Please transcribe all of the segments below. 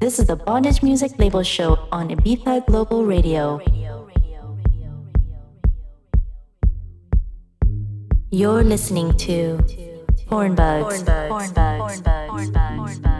This is the Bondage Music Label Show on Ibiza Global Radio. You're listening to Pornbugs. Pornbugs. Pornbugs. Pornbugs.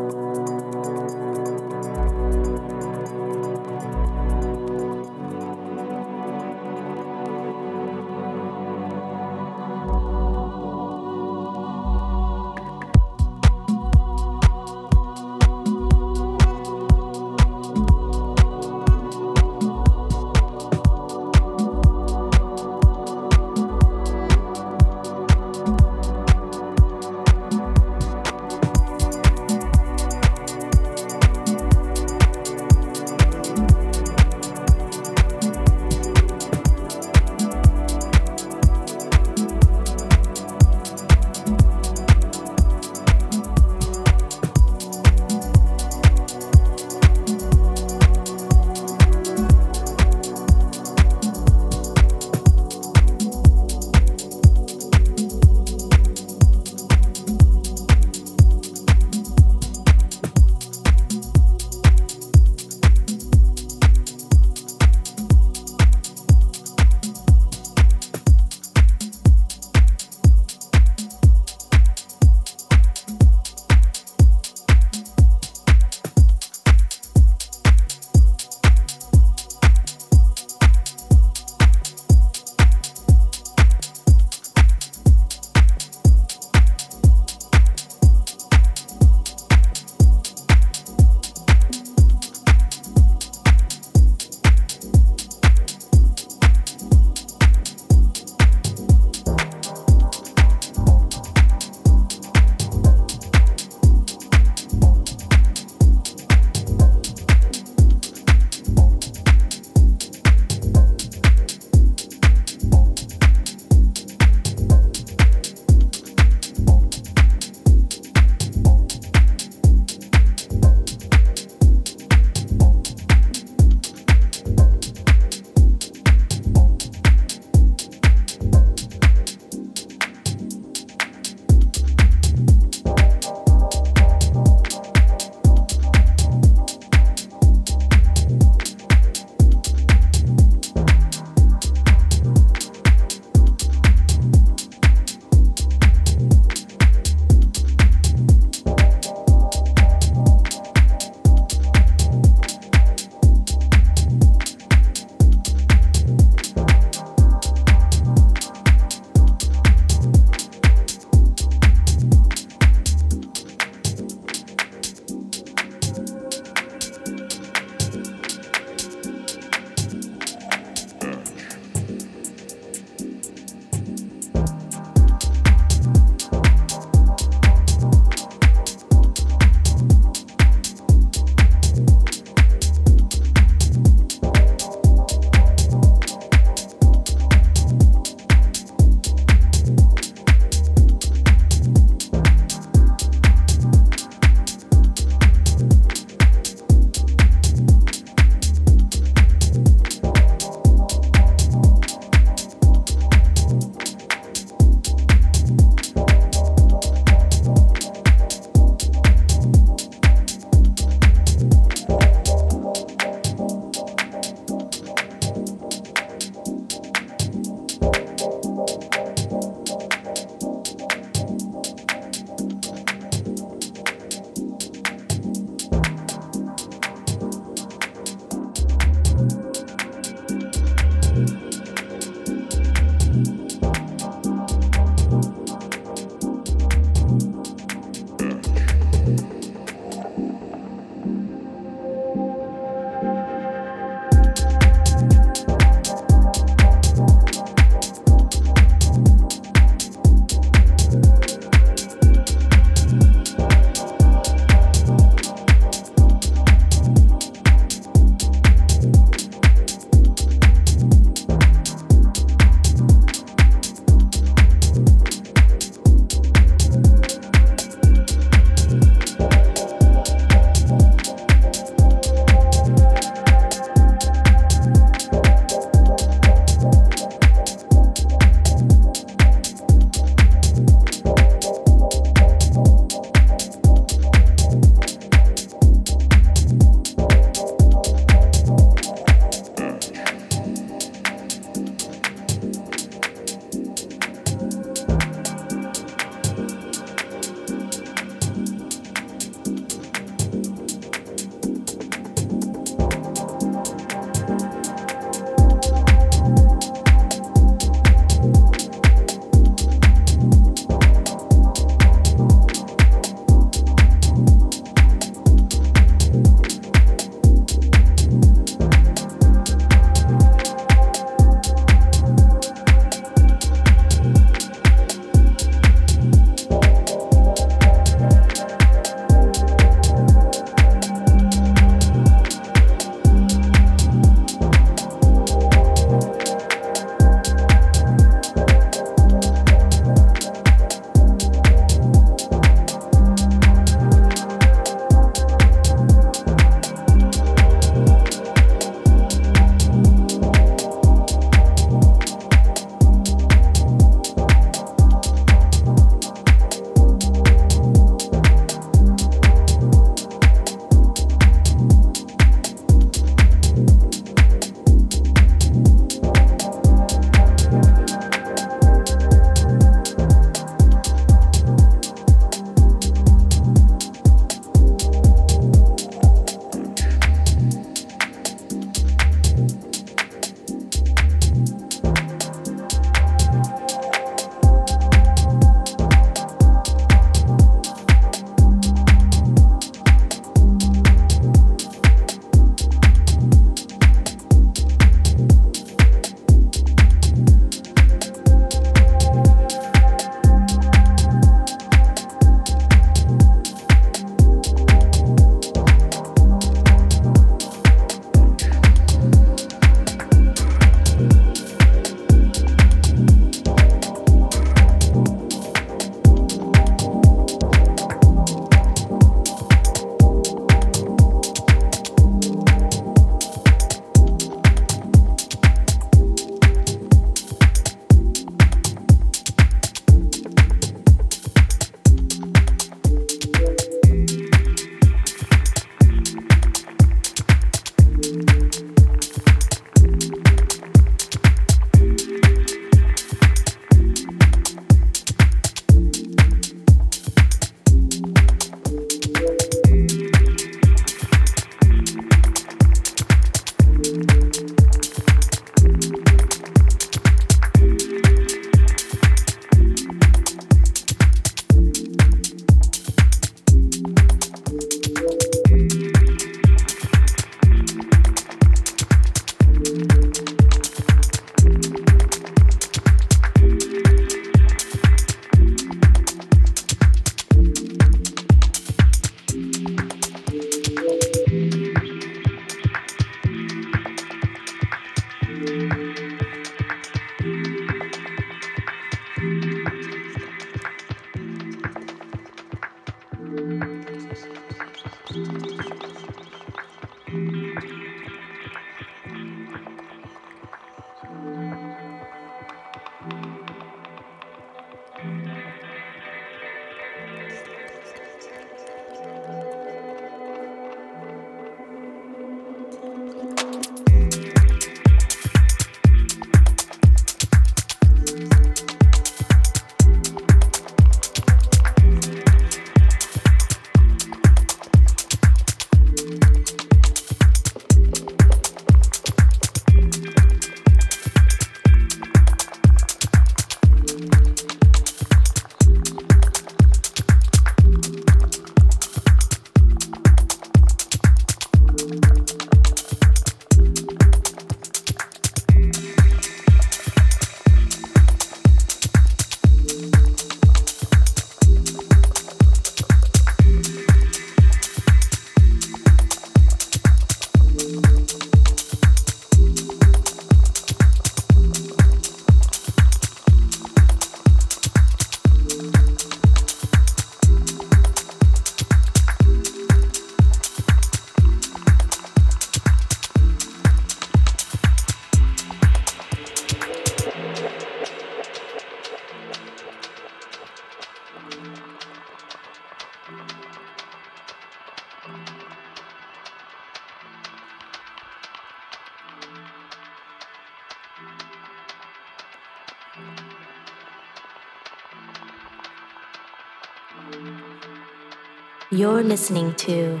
You're listening to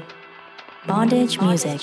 Bondage Music.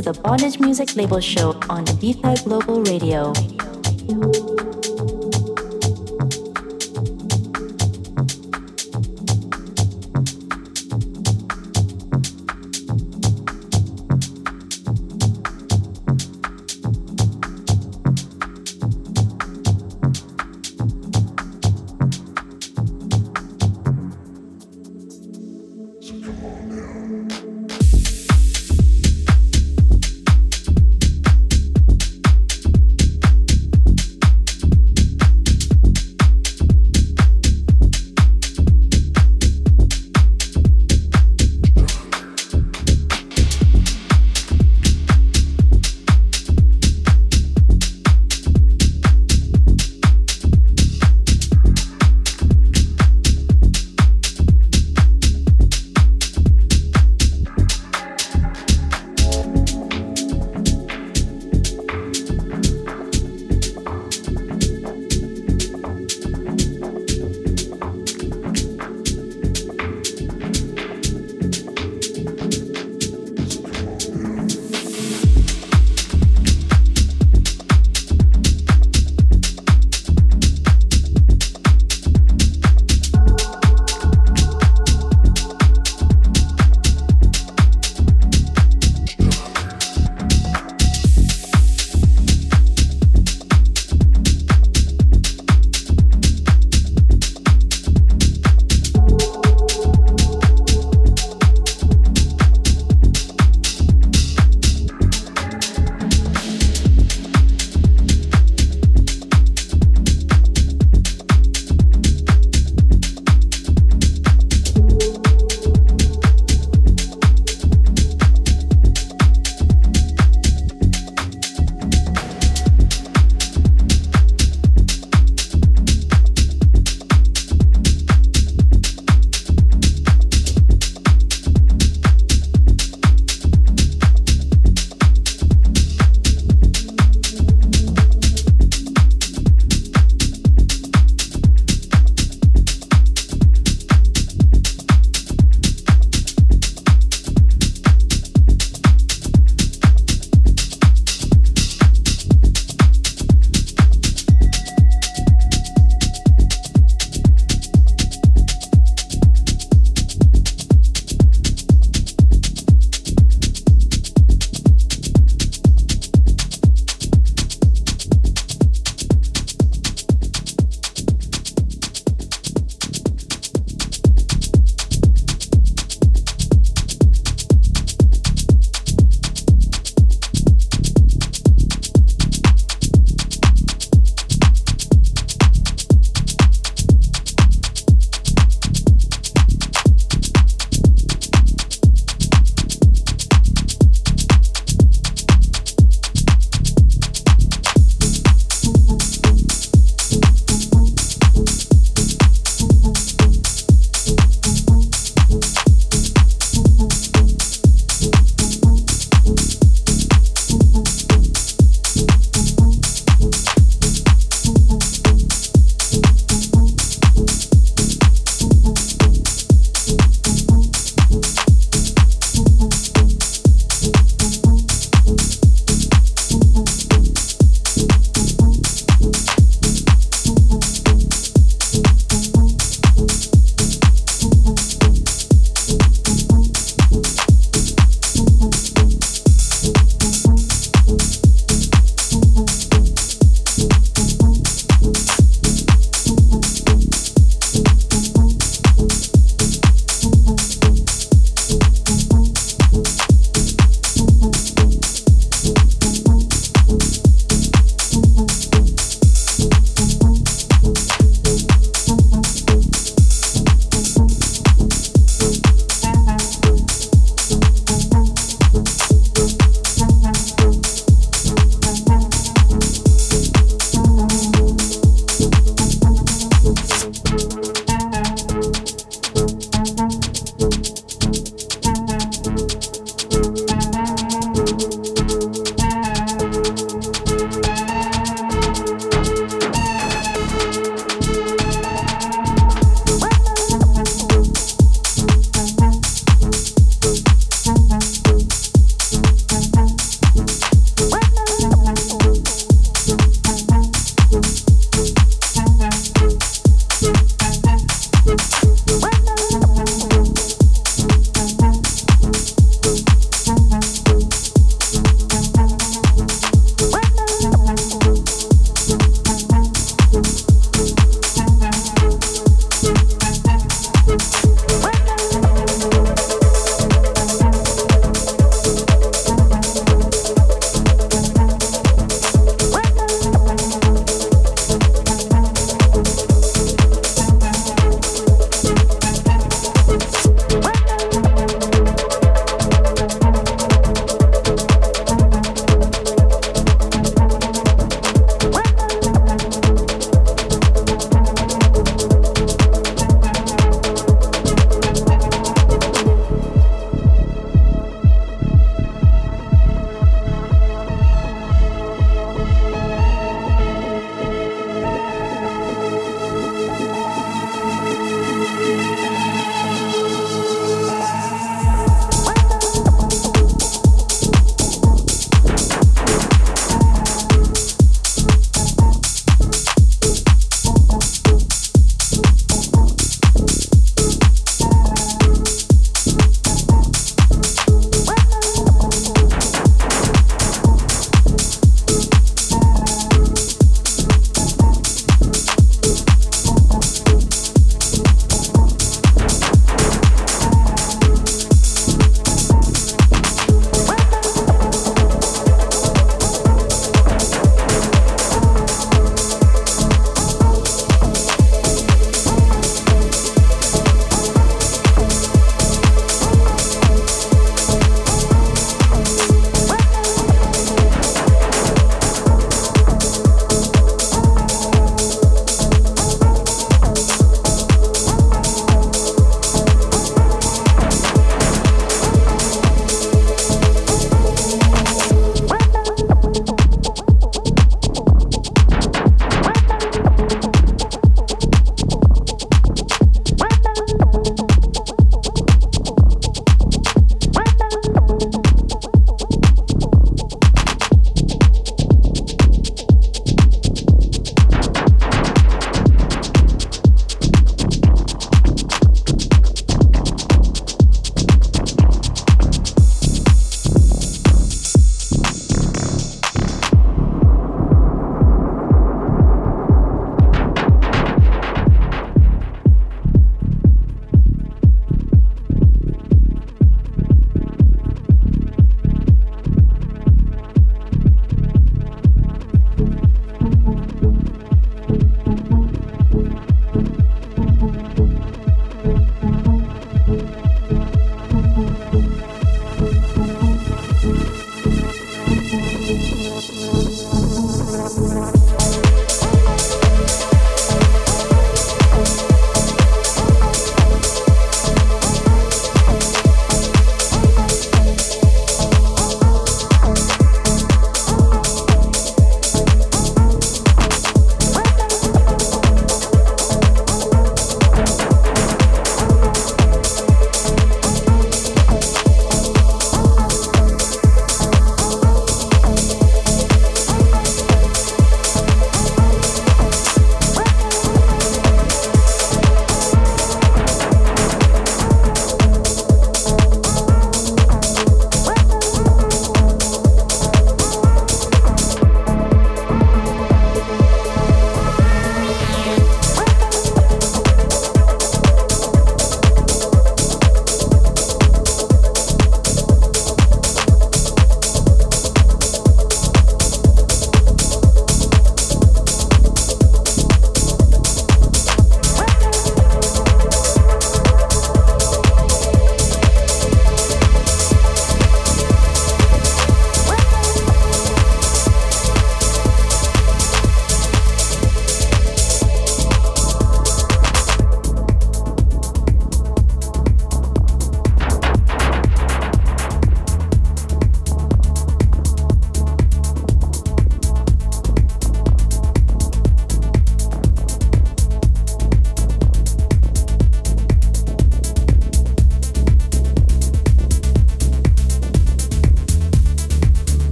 Is the Bondage Music Label Show on Ibiza Global Radio.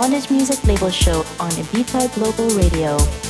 Bondage Music Label Show on Ibiza Global Radio.